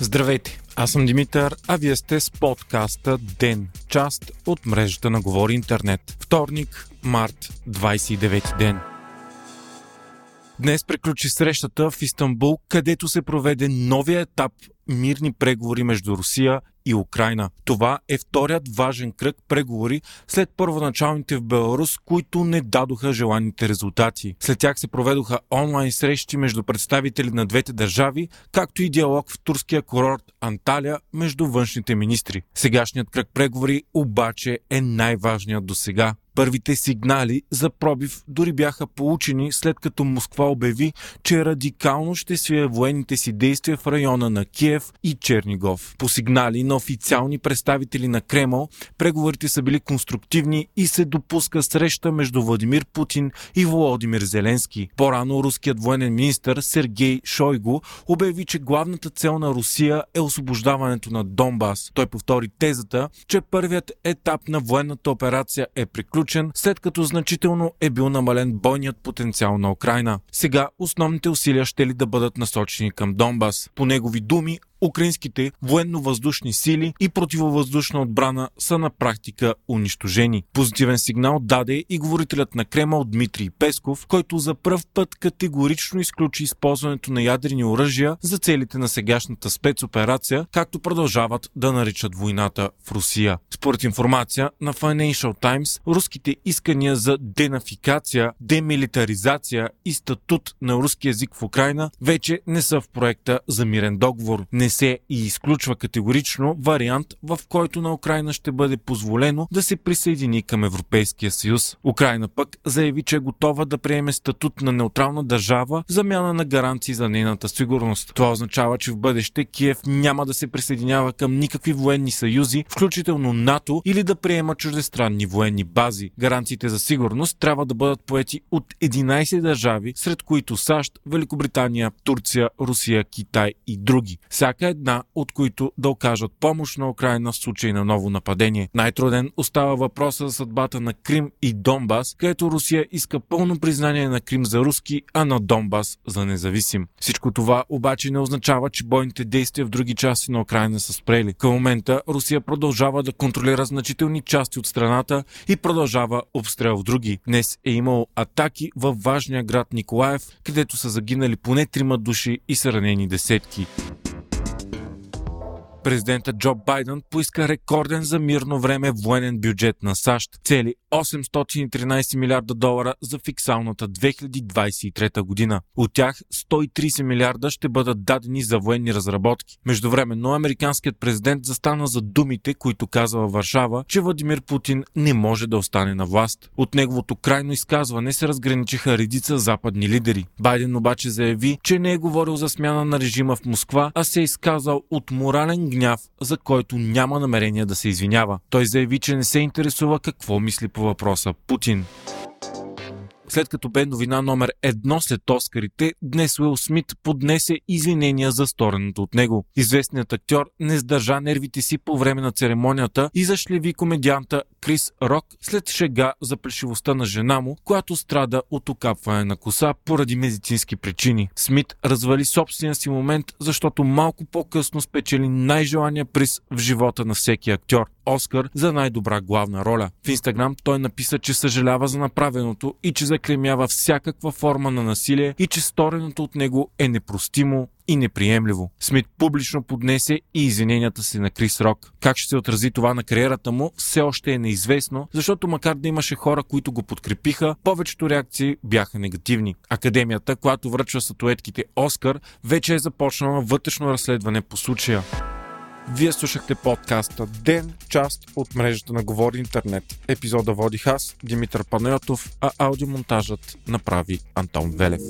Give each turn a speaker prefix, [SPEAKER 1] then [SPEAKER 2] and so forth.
[SPEAKER 1] Здравейте, аз съм Димитър, а вие сте с подкаста ДЕН, част от мрежата на Говори Интернет. Вторник, март, 29 ден. Днес приключи срещата в Истанбул, където се проведе новия етап мирни преговори между Русия и Украина. Това е вторият важен кръг преговори след първоначалните в Беларус, които не дадоха желаните резултати. След тях се проведоха онлайн срещи между представители на двете държави, както и диалог в турския курорт Анталия между външните министри. Сегашният кръг преговори обаче е най-важният до сега. Първите сигнали за пробив дори бяха получени след като Москва обяви, че радикално ще свие военните си действия в района на Киев и Чернигов. По сигнали на официални представители на Кремъл, преговорите са били конструктивни и се допуска среща между Владимир Путин и Володимир Зеленски. По-рано руският военен министр Сергей Шойго обяви, че главната цел на Русия е освобождаването на Донбас. Той повтори тезата, че първият етап на военната операция е приключен приключен, след като значително е бил намален бойният потенциал на Украина. Сега основните усилия ще ли да бъдат насочени към Донбас. По негови думи, украинските военно-въздушни сили и противовъздушна отбрана са на практика унищожени. Позитивен сигнал даде и говорителят на Кремъл Дмитрий Песков, който за пръв път категорично изключи използването на ядрени оръжия за целите на сегашната спецоперация, както продължават да наричат войната в Русия. Според информация на Financial Times, руските искания за денафикация, демилитаризация и статут на руски язик в Украина вече не са в проекта за мирен договор. Не не се и изключва категорично вариант, в който на Украина ще бъде позволено да се присъедини към Европейския съюз. Украина пък заяви, че е готова да приеме статут на неутрална държава в замяна на гаранции за нейната сигурност. Това означава, че в бъдеще Киев няма да се присъединява към никакви военни съюзи, включително НАТО или да приема чуждестранни военни бази. Гаранциите за сигурност трябва да бъдат поети от 11 държави, сред които САЩ, Великобритания, Турция, Русия, Китай и други. Всяка всяка една от които да окажат помощ на Украина в случай на ново нападение. Най-труден остава въпроса за съдбата на Крим и Донбас, където Русия иска пълно признание на Крим за руски, а на Донбас за независим. Всичко това обаче не означава, че бойните действия в други части на Украина са спрели. Към момента Русия продължава да контролира значителни части от страната и продължава обстрел в други. Днес е имало атаки във важния град Николаев, където са загинали поне трима души и са ранени десетки. Президента Джо Байден поиска рекорден за мирно време военен бюджет на САЩ, цели 813 милиарда долара за фиксалната 2023 година. От тях 130 милиарда ще бъдат дадени за военни разработки. Междувременно американският президент застана за думите, които казва Варшава, че Владимир Путин не може да остане на власт. От неговото крайно изказване се разграничиха редица западни лидери. Байден обаче заяви, че не е говорил за смяна на режима в Москва, а се е изказал от морален гняв, за който няма намерение да се извинява. Той заяви, че не се интересува какво мисли по въпроса Путин. След като бе новина номер едно след Оскарите, днес Уил Смит поднесе извинения за стореното от него. Известният актьор не сдържа нервите си по време на церемонията и зашлеви комедианта Крис Рок след шега за плешивостта на жена му, която страда от окапване на коса поради медицински причини. Смит развали собствения си момент, защото малко по-късно спечели най-желания приз в живота на всеки актьор. Оскар за най-добра главна роля. В Инстаграм той написа, че съжалява за направеното и че заклемява всякаква форма на насилие и че стореното от него е непростимо и неприемливо. Смит публично поднесе и извиненията си на Крис Рок. Как ще се отрази това на кариерата му, все още е неизвестно, защото макар да имаше хора, които го подкрепиха, повечето реакции бяха негативни. Академията, която връчва статуетките Оскар, вече е започнала вътрешно разследване по случая. Вие слушахте подкаста Ден, част от мрежата на Говори Интернет. Епизода водих аз, Димитър Панайотов, а аудиомонтажът направи Антон Велев.